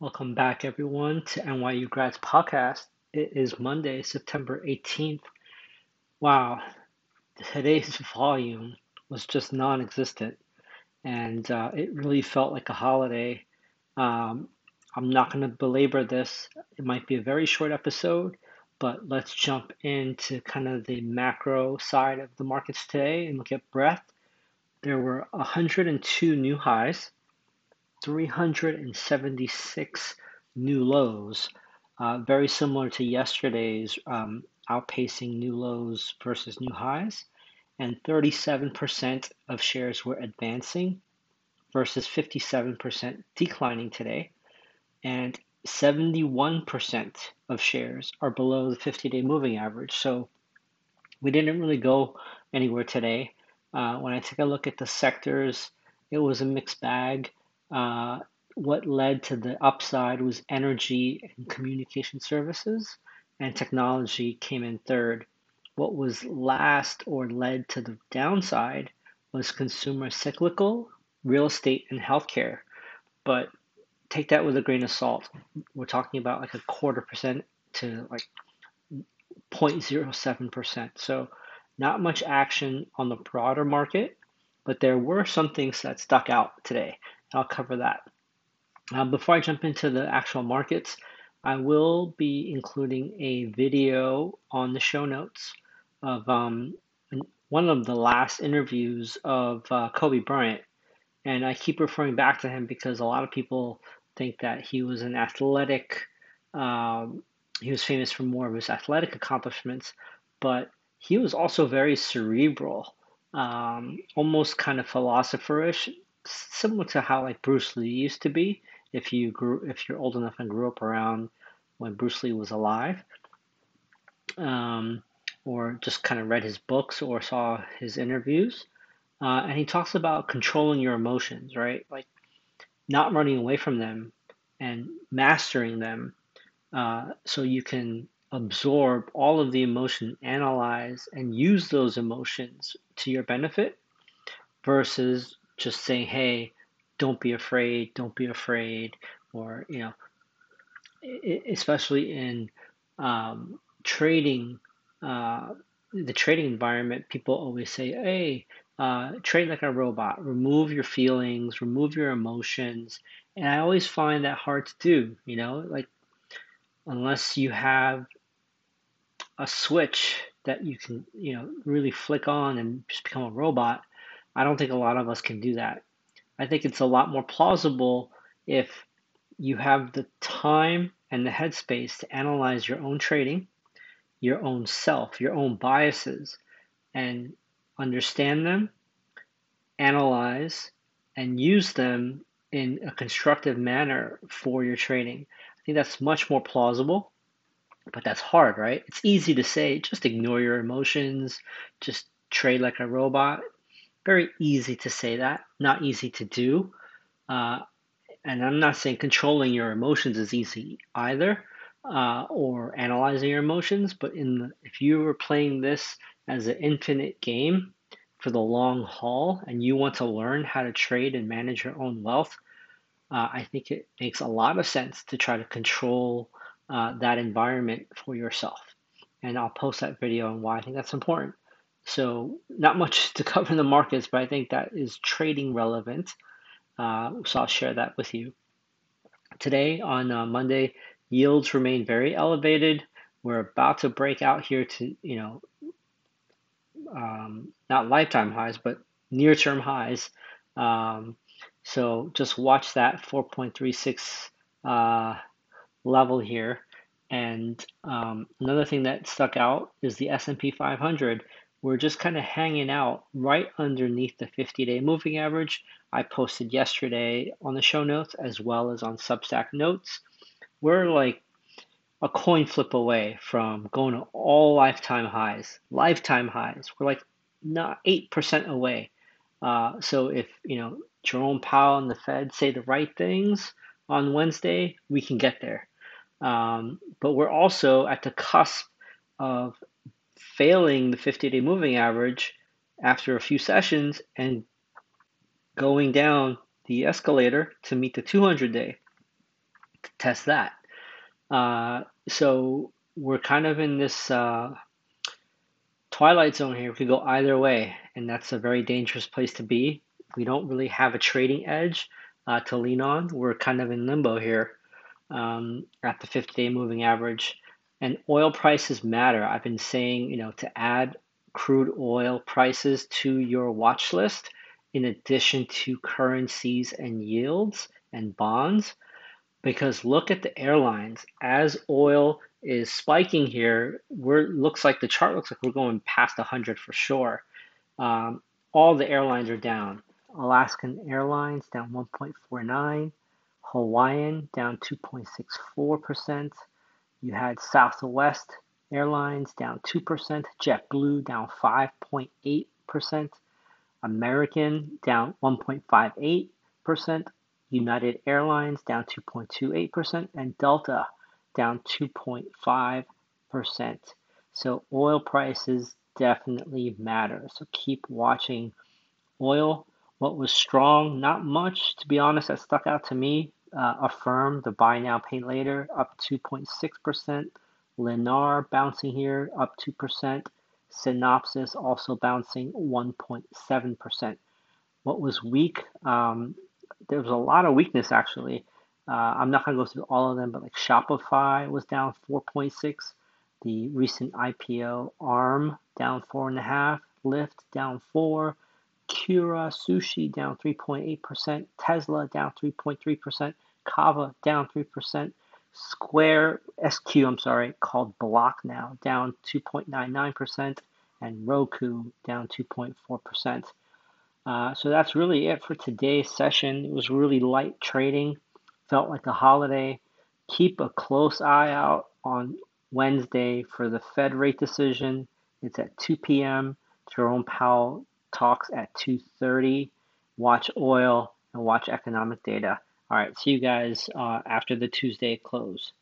Welcome back, everyone, to NYU Grads Podcast. It is Monday, September 18th. Wow, today's volume was just non existent, and uh, it really felt like a holiday. Um, I'm not going to belabor this. It might be a very short episode, but let's jump into kind of the macro side of the markets today and look at breadth. There were 102 new highs 376 new lows, uh, very similar to yesterday's um, outpacing new lows versus new highs. And 37% of shares were advancing versus 57% declining today. And 71% of shares are below the 50 day moving average. So we didn't really go anywhere today. Uh, when I take a look at the sectors, it was a mixed bag. Uh, what led to the upside was energy and communication services, and technology came in third. What was last or led to the downside was consumer cyclical, real estate, and healthcare. But take that with a grain of salt. We're talking about like a quarter percent to like 0.07%. So, not much action on the broader market, but there were some things that stuck out today. I'll cover that. Uh, before I jump into the actual markets, I will be including a video on the show notes of um, one of the last interviews of uh, Kobe Bryant. And I keep referring back to him because a lot of people think that he was an athletic, um, he was famous for more of his athletic accomplishments, but he was also very cerebral, um, almost kind of philosopherish similar to how like Bruce Lee used to be. If you grew, if you're old enough and grew up around when Bruce Lee was alive, um, or just kind of read his books or saw his interviews, uh, and he talks about controlling your emotions, right? Like not running away from them and mastering them, uh, so you can absorb all of the emotion, analyze, and use those emotions to your benefit versus just saying, hey, don't be afraid, don't be afraid, or, you know, especially in um, trading, uh, the trading environment, people always say, hey, uh, trade like a robot, remove your feelings, remove your emotions. And I always find that hard to do, you know, like unless you have a switch that you can, you know, really flick on and just become a robot, I don't think a lot of us can do that. I think it's a lot more plausible if you have the time and the headspace to analyze your own trading, your own self, your own biases, and understand them, analyze, and use them in a constructive manner for your trading. I think that's much more plausible, but that's hard, right? It's easy to say, just ignore your emotions, just trade like a robot very easy to say that, not easy to do. Uh, and I'm not saying controlling your emotions is easy either, uh, or analyzing your emotions. But in the, if you were playing this as an infinite game for the long haul, and you want to learn how to trade and manage your own wealth, uh, I think it makes a lot of sense to try to control uh, that environment for yourself. And I'll post that video on why I think that's important. So not much to cover in the markets, but I think that is trading relevant. Uh, so I'll share that with you. Today on uh, Monday, yields remain very elevated. We're about to break out here to, you know, um, not lifetime highs, but near term highs. Um, so just watch that 4.36 uh, level here. And um, another thing that stuck out is the S&P 500 we're just kind of hanging out right underneath the 50 day moving average. I posted yesterday on the show notes as well as on Substack notes. We're like a coin flip away from going to all lifetime highs. Lifetime highs. We're like not 8% away. Uh, so if, you know, Jerome Powell and the Fed say the right things on Wednesday, we can get there. Um, but we're also at the cusp of failing the 50 day moving average after a few sessions and going down the escalator to meet the 200 day. to test that. Uh, so we're kind of in this uh, twilight zone here. We could go either way, and that's a very dangerous place to be. We don't really have a trading edge uh, to lean on. We're kind of in limbo here um, at the 50 day moving average. And oil prices matter. I've been saying, you know, to add crude oil prices to your watch list in addition to currencies and yields and bonds. Because look at the airlines. As oil is spiking here, we're looks like the chart looks like we're going past 100 for sure. Um, all the airlines are down. Alaskan Airlines down 1.49, Hawaiian down 2.64%. You had Southwest Airlines down 2%, JetBlue down 5.8%, American down 1.58%, United Airlines down 2.28%, and Delta down 2.5%. So oil prices definitely matter. So keep watching oil. What was strong? Not much, to be honest, that stuck out to me. Uh, Affirm, the buy now, pay later, up 2.6%. Lennar bouncing here, up 2%. Synopsys also bouncing 1.7%. What was weak? Um, there was a lot of weakness actually. Uh, I'm not going to go through all of them, but like Shopify was down 4.6. The recent IPO ARM down four and a half. Lyft down four. Kura Sushi down 3.8%. Tesla down 3.3%. Cava down 3%. Square SQ, I'm sorry, called Block now, down 2.99%, and Roku down 2.4%. Uh, so that's really it for today's session. It was really light trading, felt like a holiday. Keep a close eye out on Wednesday for the Fed rate decision. It's at 2 p.m. Jerome Powell talks at 2:30. Watch oil and watch economic data. All right, see you guys uh, after the Tuesday close.